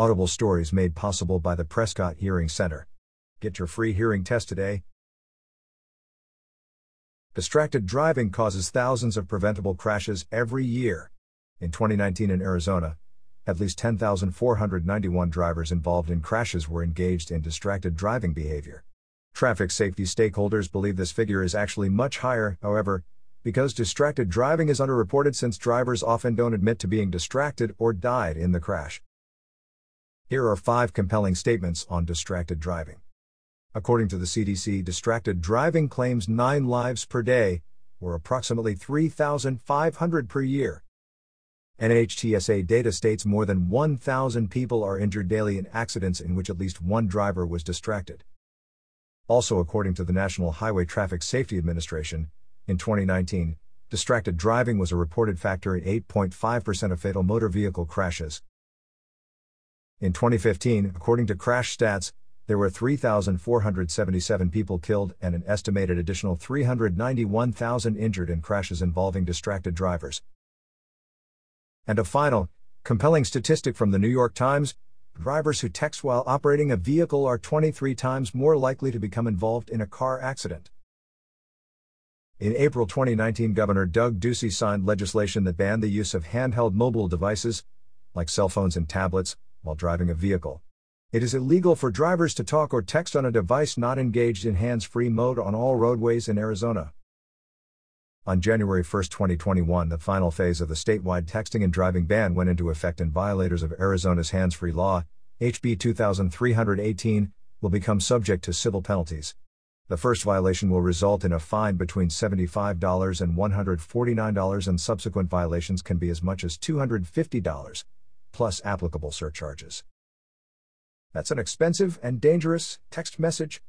Audible stories made possible by the Prescott Hearing Center. Get your free hearing test today. Distracted driving causes thousands of preventable crashes every year. In 2019 in Arizona, at least 10,491 drivers involved in crashes were engaged in distracted driving behavior. Traffic safety stakeholders believe this figure is actually much higher, however, because distracted driving is underreported since drivers often don't admit to being distracted or died in the crash. Here are five compelling statements on distracted driving. According to the CDC, distracted driving claims 9 lives per day, or approximately 3,500 per year. NHTSA data states more than 1,000 people are injured daily in accidents in which at least one driver was distracted. Also, according to the National Highway Traffic Safety Administration, in 2019, distracted driving was a reported factor in 8.5% of fatal motor vehicle crashes. In 2015, according to Crash Stats, there were 3,477 people killed and an estimated additional 391,000 injured in crashes involving distracted drivers. And a final, compelling statistic from the New York Times drivers who text while operating a vehicle are 23 times more likely to become involved in a car accident. In April 2019, Governor Doug Ducey signed legislation that banned the use of handheld mobile devices, like cell phones and tablets, while driving a vehicle. It is illegal for drivers to talk or text on a device not engaged in hands free mode on all roadways in Arizona. On January 1, 2021, the final phase of the statewide texting and driving ban went into effect, and violators of Arizona's hands free law, HB 2318, will become subject to civil penalties. The first violation will result in a fine between $75 and $149, and subsequent violations can be as much as $250, plus applicable surcharges. That's an expensive and dangerous text message